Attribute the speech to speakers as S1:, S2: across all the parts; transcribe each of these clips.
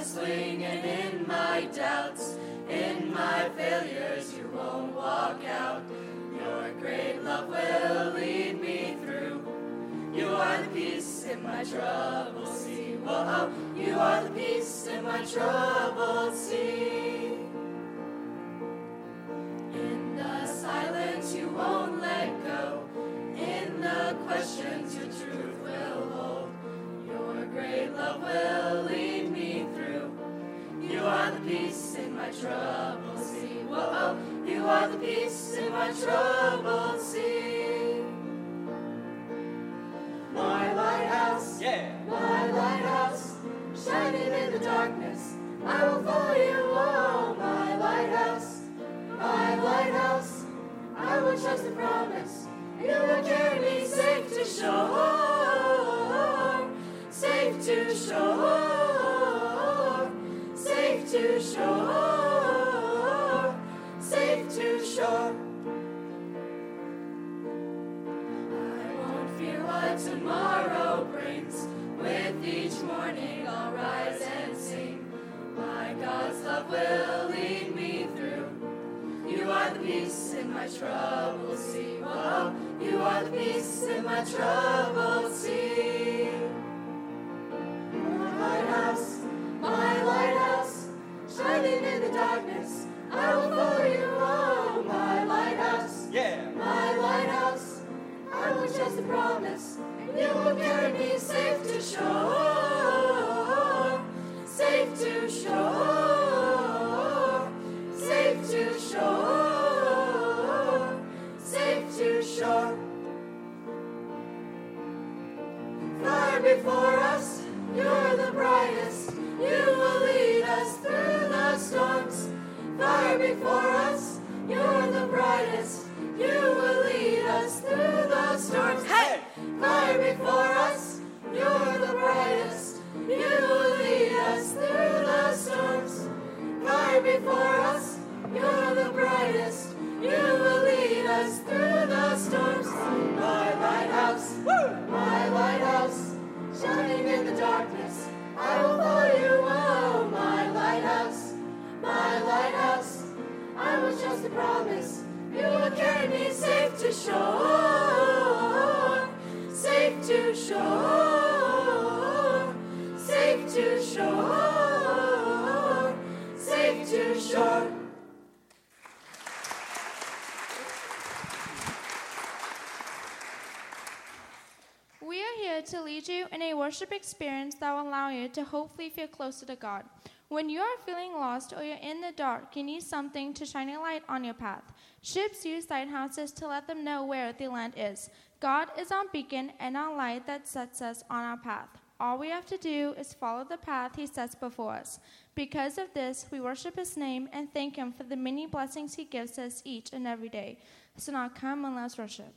S1: wrestling and in my doubts, in my failures, you won't walk out. Your great love will lead me through. You are the peace in my troubled sea. Whoa, you are the peace in my troubled sea. Peace in my troubled sea. Whoa, you are the peace in my troubled sea. My lighthouse,
S2: Yeah.
S1: my lighthouse, shining in the darkness. I will follow you, oh, my lighthouse, my lighthouse. I will trust the promise. You will carry me safe to shore, safe to shore, safe to shore, in my troubled sea. You are the peace in my troubled sea. My lighthouse, my lighthouse, shining in the darkness. I will follow you, oh, my lighthouse.
S2: Yeah.
S1: My lighthouse, I will trust the promise. You will carry me safe to shore, before us, promise. You will carry me safe to shore, safe to shore, safe to shore, safe to shore.
S3: We are here to lead you in a worship experience that will allow you to hopefully feel closer to God. When you are feeling lost or you're in the dark, you need something to shine a light on your path. Ships use lighthouses to let them know where the land is. God is our beacon and our light that sets us on our path. All we have to do is follow the path He sets before us. Because of this, we worship His name and thank Him for the many blessings He gives us each and every day. So now come and let's worship.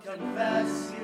S4: confess.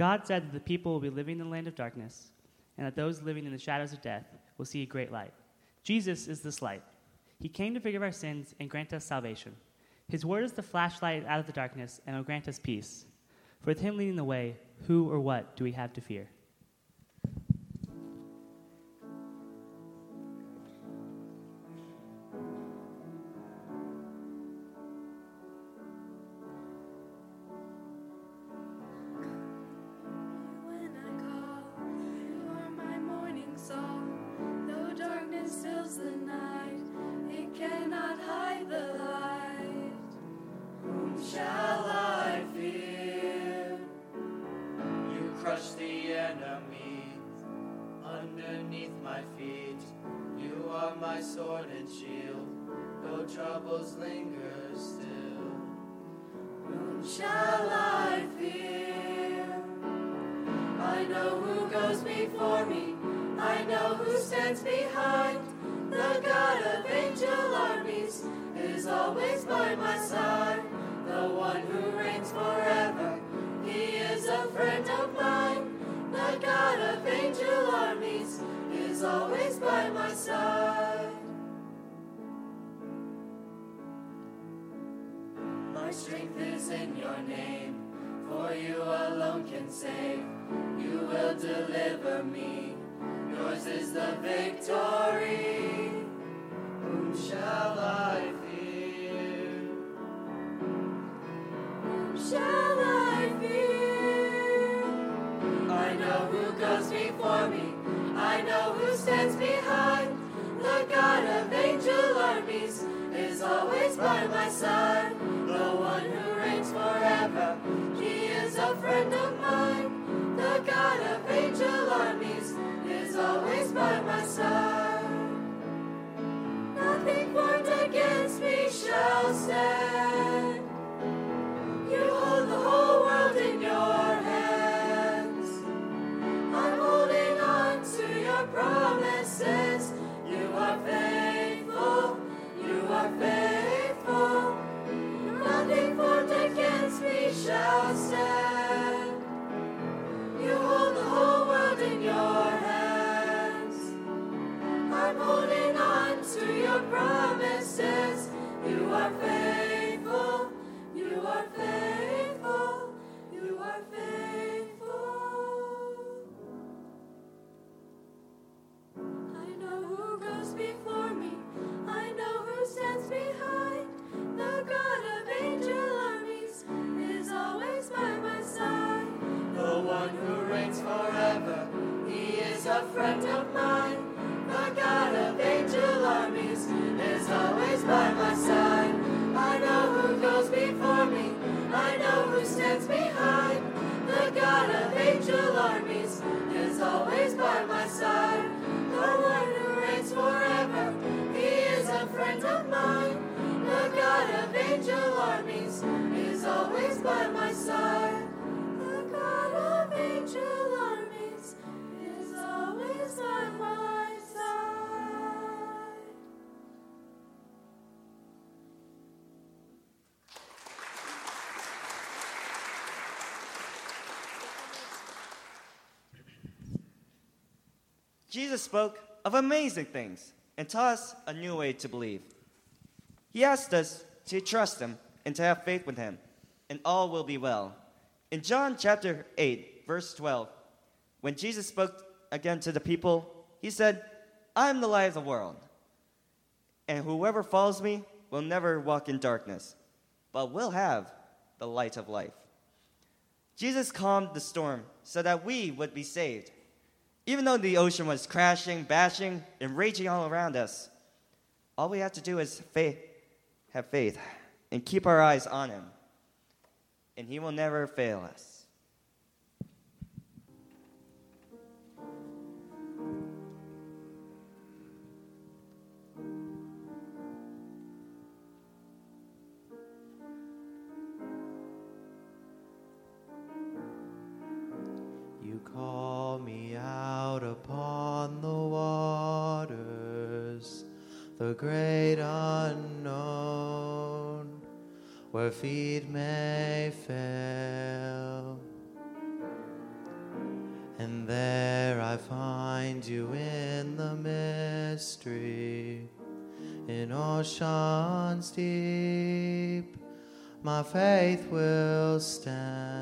S4: God
S2: said that the people will be living in the land of darkness, and that those living in the shadows of death will see a great light. Jesus is this light. He came to forgive our sins and grant us salvation. His word is the flashlight out of the darkness and will grant us peace. For with him leading the way, who or what do we have to fear?
S1: angel armies is always by my side. My strength is in your name, for you alone can save. You will deliver me. Yours is the victory.
S4: Whom shall I fear?
S1: always by my side.
S5: Jesus spoke of amazing things and taught us a new way to believe. He asked us to trust Him and to have faith with Him, and all will be well. In John chapter 8, verse 12, when Jesus spoke again to the people, He said, I am the light of the world, and whoever follows me will never walk in darkness, but will have the light of life. Jesus calmed the storm so that we would be saved. Even though the ocean was crashing, bashing, and raging all around us, all we have to do is faith, have faith and keep our eyes on Him, and He will never fail us.
S1: Where feet may fail. And there I find you in the mystery, in oceans deep, my faith will stand.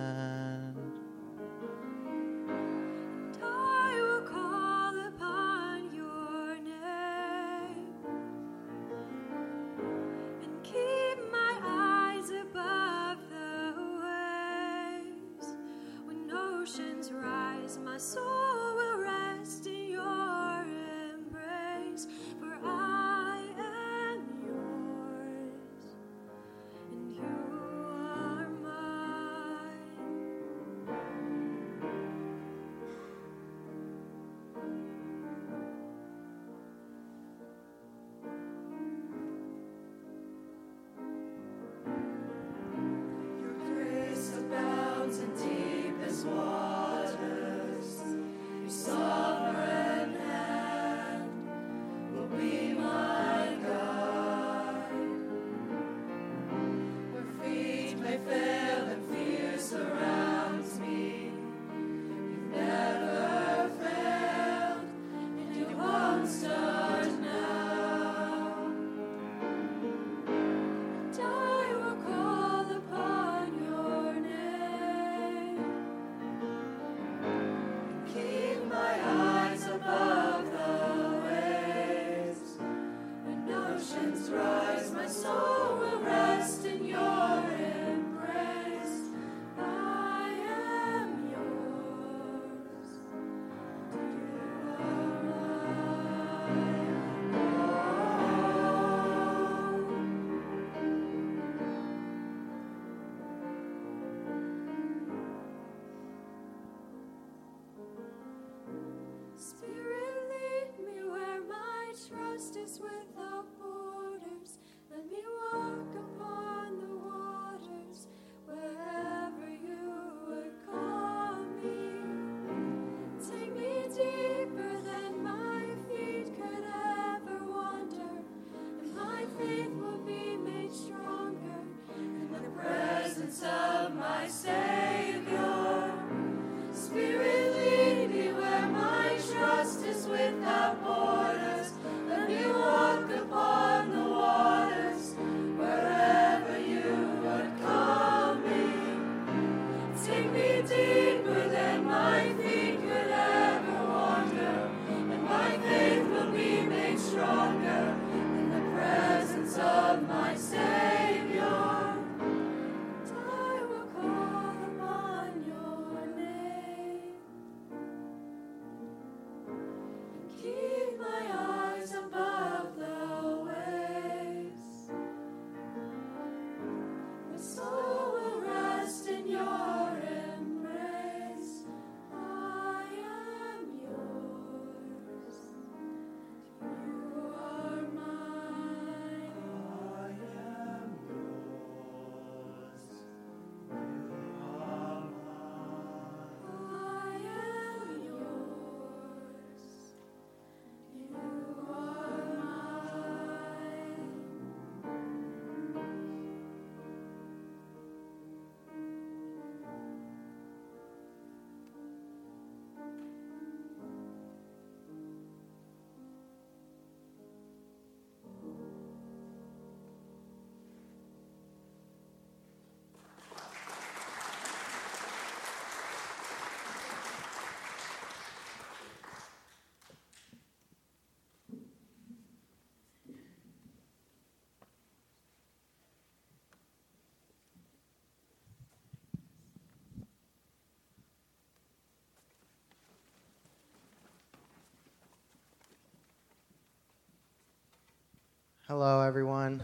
S6: Hello, everyone.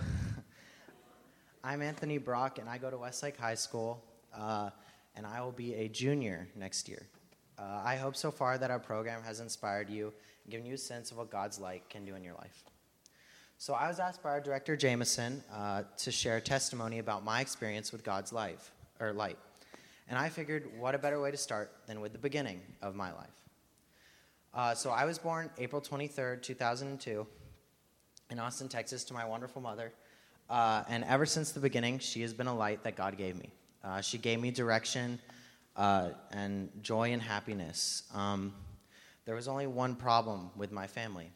S6: I'm Anthony Brock, and I go to Westlake High School, uh, and I will be a junior next year. Uh, I hope so far that our program has inspired you and given you a sense of what God's light can do in your life. So, I was asked by our director, Jameson, uh, to share testimony about my experience with God's life, or light. And I figured, what a better way to start than with the beginning of my life. Uh, so, I was born April 23rd, 2002 in Austin, Texas, to my wonderful mother. Uh, and ever since the beginning, she has been a light that God gave me. Uh, she gave me direction uh, and joy and happiness. Um, there was only one problem with my family.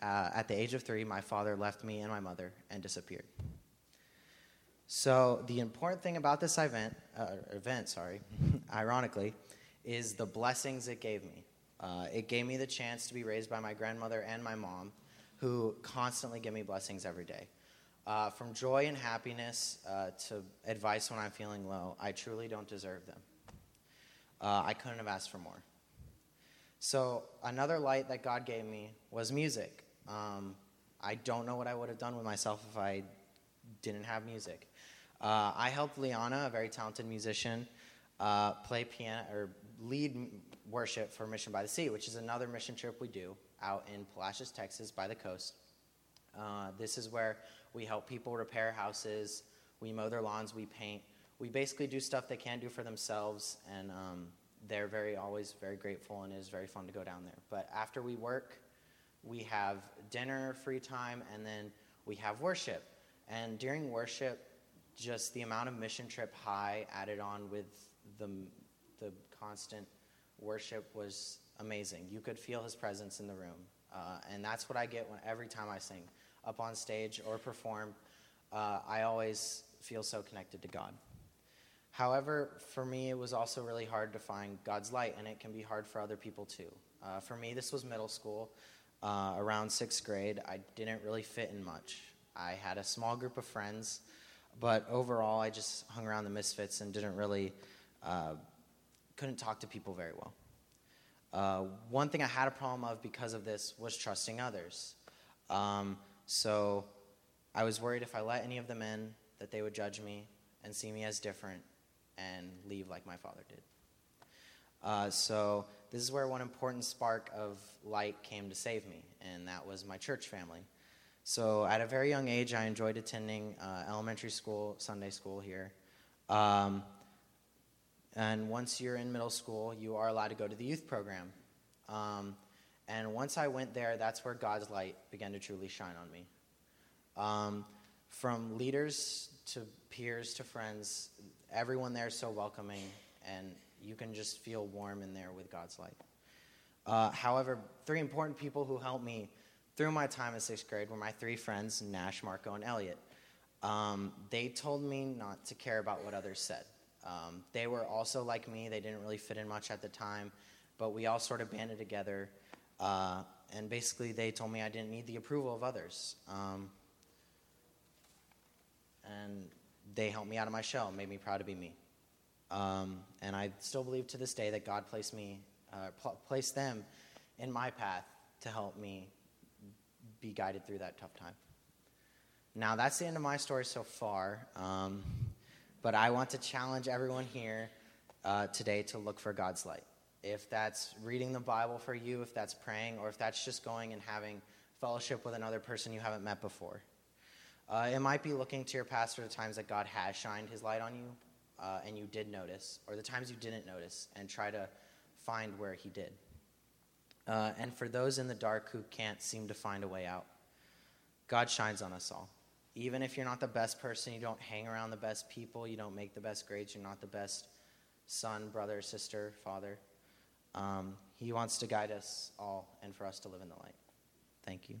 S6: Uh, at the age of three, my father left me and my mother and disappeared. So the important thing about this event, uh, event, sorry, ironically, is the blessings it gave me. Uh, it gave me the chance to be raised by my grandmother and my mom who constantly give me blessings every day. Uh, from joy and happiness uh, to advice when I'm feeling low, I truly don't deserve them. Uh, I couldn't have asked for more. So, another light that God gave me was music. Um, I don't know what I would have done with myself if I didn't have music. Uh, I helped Liana, a very talented musician, uh, play piano or lead worship for Mission by the Sea, which is another mission trip we do out in Palacios, Texas, by the coast. Uh, this is where we help people repair houses, we mow their lawns, we paint. We basically do stuff they can't do for themselves, and um, they're very always very grateful, and it is very fun to go down there. But after we work, we have dinner, free time, and then we have worship. And during worship, just the amount of mission trip high added on with the the constant worship was amazing. You could feel his presence in the room. Uh, and that's what I get when, every time I sing. Up on stage or perform, uh, I always feel so connected to God. However, for me, it was also really hard to find God's light, and it can be hard for other people too. Uh, for me, this was middle school, uh, around sixth grade. I didn't really fit in much. I had a small group of friends, but overall, I just hung around the misfits and didn't really, uh, couldn't talk to people very well. Uh, one thing I had a problem of because of this was trusting others. Um, so I was worried if I let any of them in, that they would judge me and see me as different and leave like my father did. Uh, so this is where one important spark of light came to save me, and that was my church family. So at a very young age, I enjoyed attending uh, elementary school, Sunday school here. Um, and once you're in middle school, you are allowed to go to the youth program. Um, and once I went there, that's where God's light began to truly shine on me. Um, from leaders to peers to friends, everyone there is so welcoming, and you can just feel warm in there with God's light. Uh, however, three important people who helped me through my time in sixth grade were my three friends, Nash, Marco, and Elliot. Um, they told me not to care about what others said. Um, they were also like me. They didn't really fit in much at the time, but we all sort of banded together. Uh, and basically, they told me I didn't need the approval of others. Um, and they helped me out of my shell, made me proud to be me. Um, and I still believe to this day that God placed me, uh, pl- placed them in my path to help me be guided through that tough time. Now, that's the end of my story so far. Um, but I want to challenge everyone here uh, today to look for God's light. If that's reading the Bible for you, if that's praying, or if that's just going and having fellowship with another person you haven't met before. Uh, it might be looking to your past for the times that God has shined his light on you uh, and you did notice, or the times you didn't notice, and try to find where he did. Uh, and for those in the dark who can't seem to find a way out, God shines on us all even if you're not the best person, you don't hang around the best people, you don't make the best grades, you're not the best son, brother, sister, father. Um, he wants to guide us all and for us to live in the light. Thank you.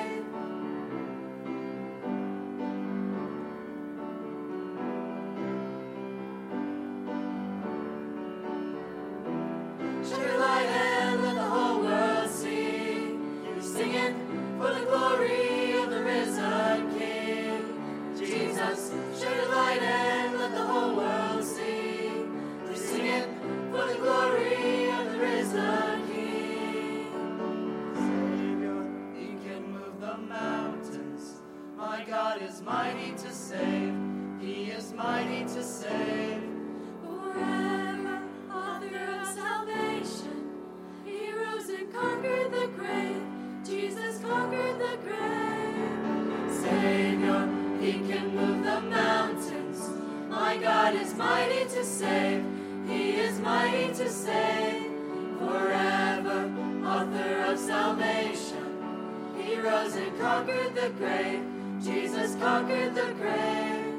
S4: God is mighty to save. He is mighty to save.
S1: Forever, author of salvation. He rose and conquered the grave. Jesus conquered the grave.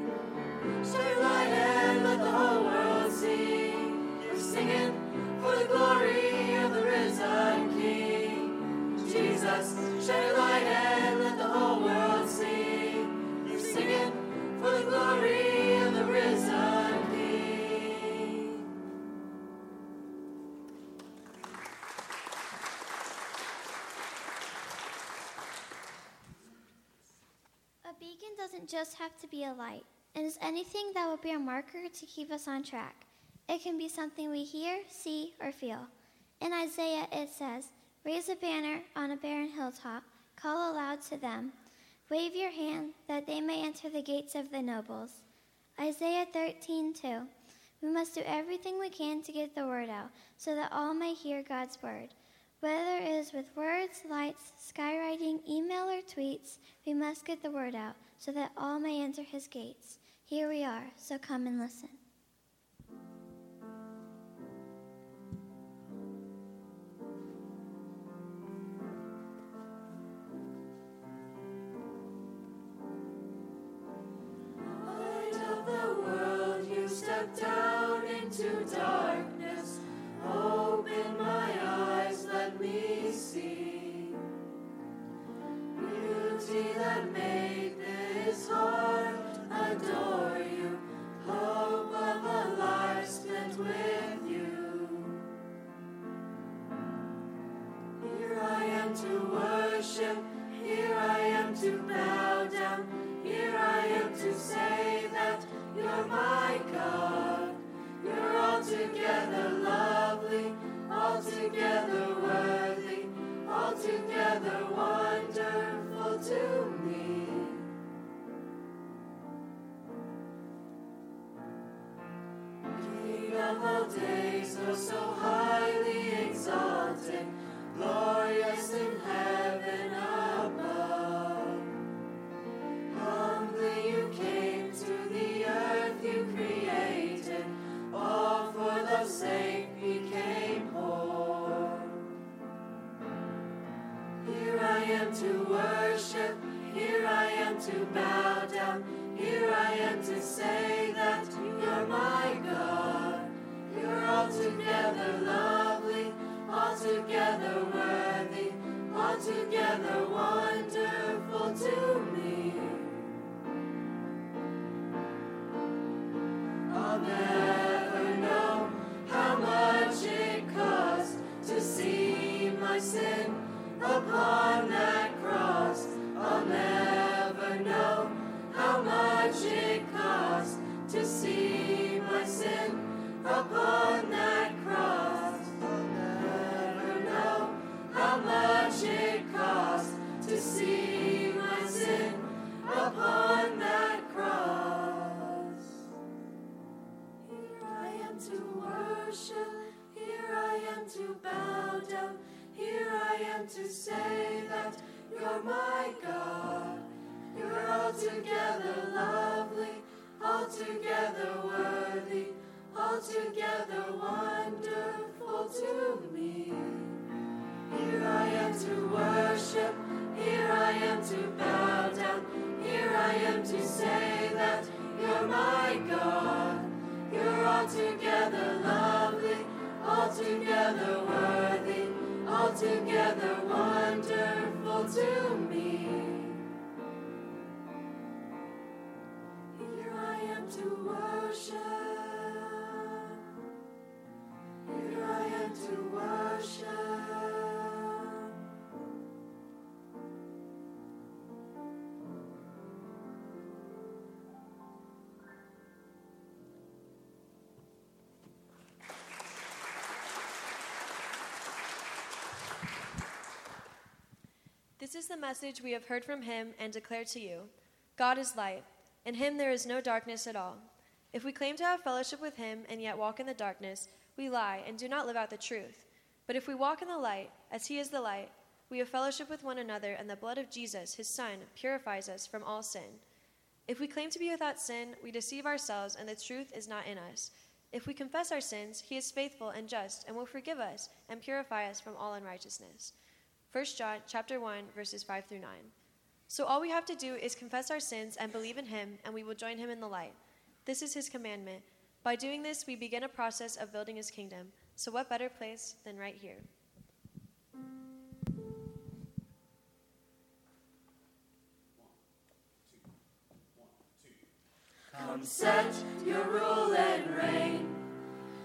S1: Shine light and let the whole world see. You're singing for the glory of the risen King. Jesus, shine light and let the whole world see. You're singing
S7: doesn't just have to be a light. It is anything that will be a marker to keep us on track. It can be something we hear, see, or feel. In Isaiah, it says, Raise a banner on a barren hilltop, call aloud to them, wave your hand that they may enter the gates of the nobles. Isaiah 13:2. We must do everything we can to get the word out so that all may hear God's word. Whether it is with words, lights, skywriting, email, or tweets, we must get the word out so that all may enter his gates. Here we are, so come and listen.
S1: Beauty that made This
S8: is the message we have heard from him and declare to you God is light. In him there is no darkness at all. If we claim to have fellowship with him and yet walk in the darkness, we lie and do not live out the truth. But if we walk in the light, as he is the light, we have fellowship with one another, and the blood of Jesus, his Son, purifies us from all sin. If we claim to be without sin, we deceive ourselves, and the truth is not in us. If we confess our sins, he is faithful and just, and will forgive us and purify us from all unrighteousness. 1 John chapter 1 verses 5 through 9. So all we have to do is confess our sins and believe in him and we will join him in the light. This is his commandment. By doing this we begin a process of building his kingdom. So what better place than right here?
S1: Come set your rule and reign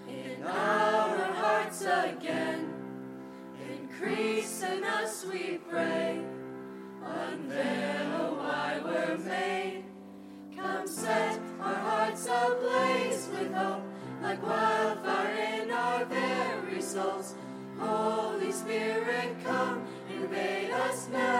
S1: in our hearts again. Holy Spirit, come invade us now.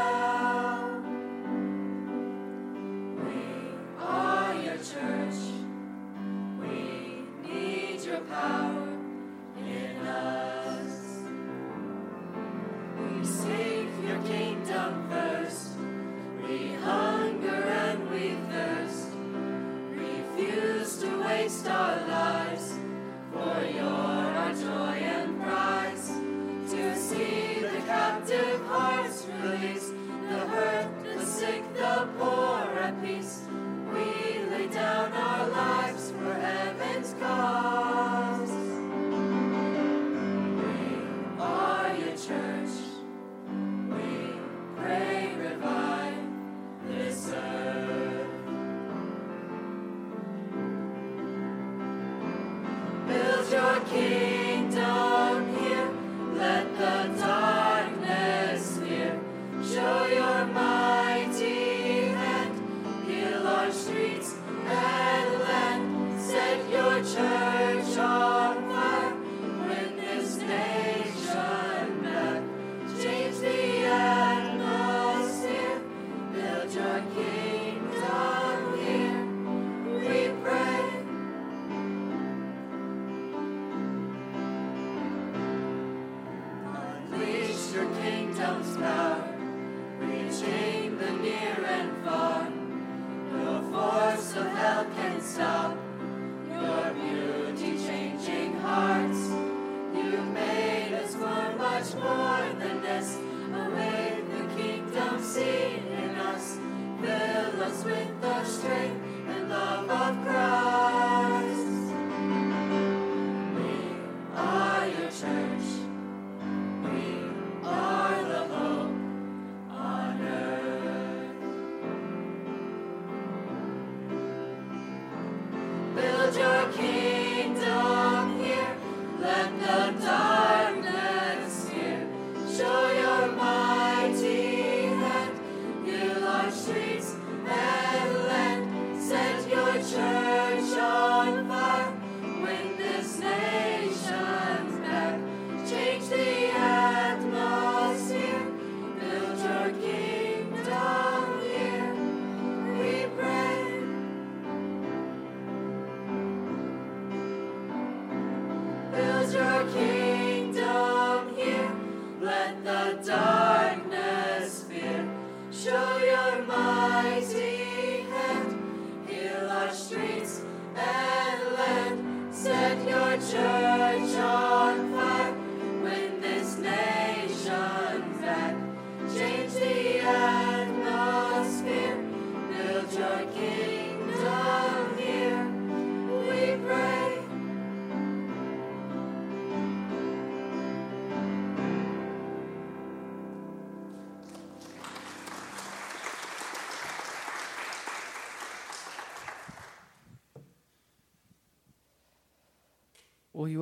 S1: Build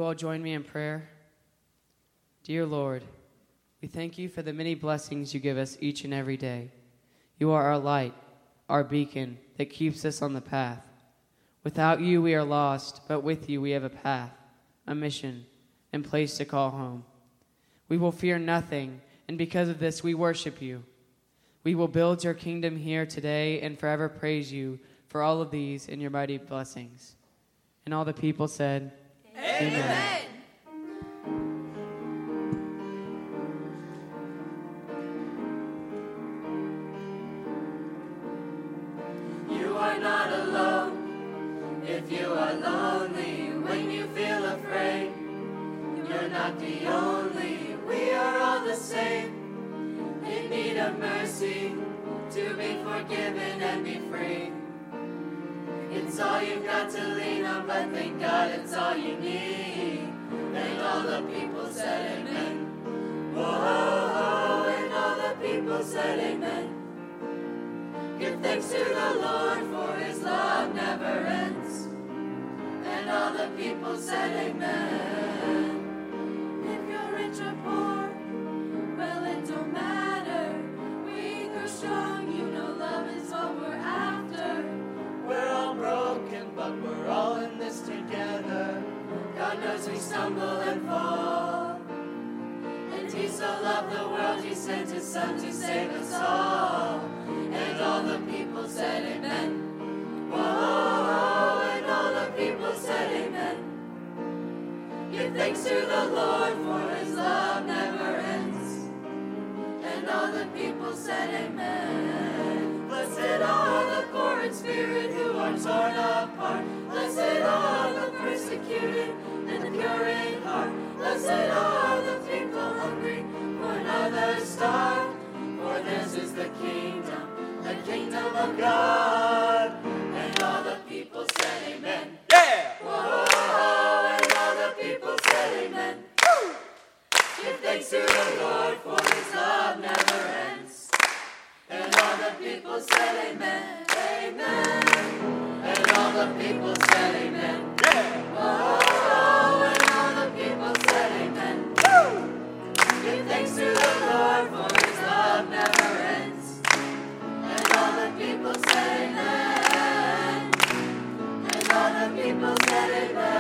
S9: all join me in prayer? Dear Lord, we thank you for the many blessings you give us each and every day. You are our light, our beacon that keeps us on the path. Without you, we are lost, but with you, we have a path, a mission, and place to call home. We will fear nothing, and because of this, we worship you. We will build your kingdom here today and forever praise you for all of these and your mighty blessings. And all the people said,
S1: You are not alone. If you are lonely when you feel afraid, you're not the only. We are all the same. In need of mercy to be forgiven and be free. It's all you've got to lean on, but thank God it's all you need. And all the people said amen. Whoa, and all the people said amen. Give thanks to the Lord, for his love never ends. And all the people said amen. Stumble and fall. And he so loved the world, he sent his son to save us all. And all the people said amen. Whoa, and all the people said amen. Give thanks to the Lord, for his love never ends. And all the people said amen. Blessed are the poor in spirit who are torn apart. Blessed are the persecuted pure in heart. Blessed are the people hungry for another star. For theirs is the kingdom, the kingdom of God. And all the people said amen.
S4: Yeah!
S1: Whoa, and all the people said amen. Give thanks to the Lord, for his love never ends. And all the people said amen, amen. And all the people said amen.
S4: Yeah!
S1: Whoa, Thanks to the Lord, for his love never ends. And all the people said amen. And all the people said amen.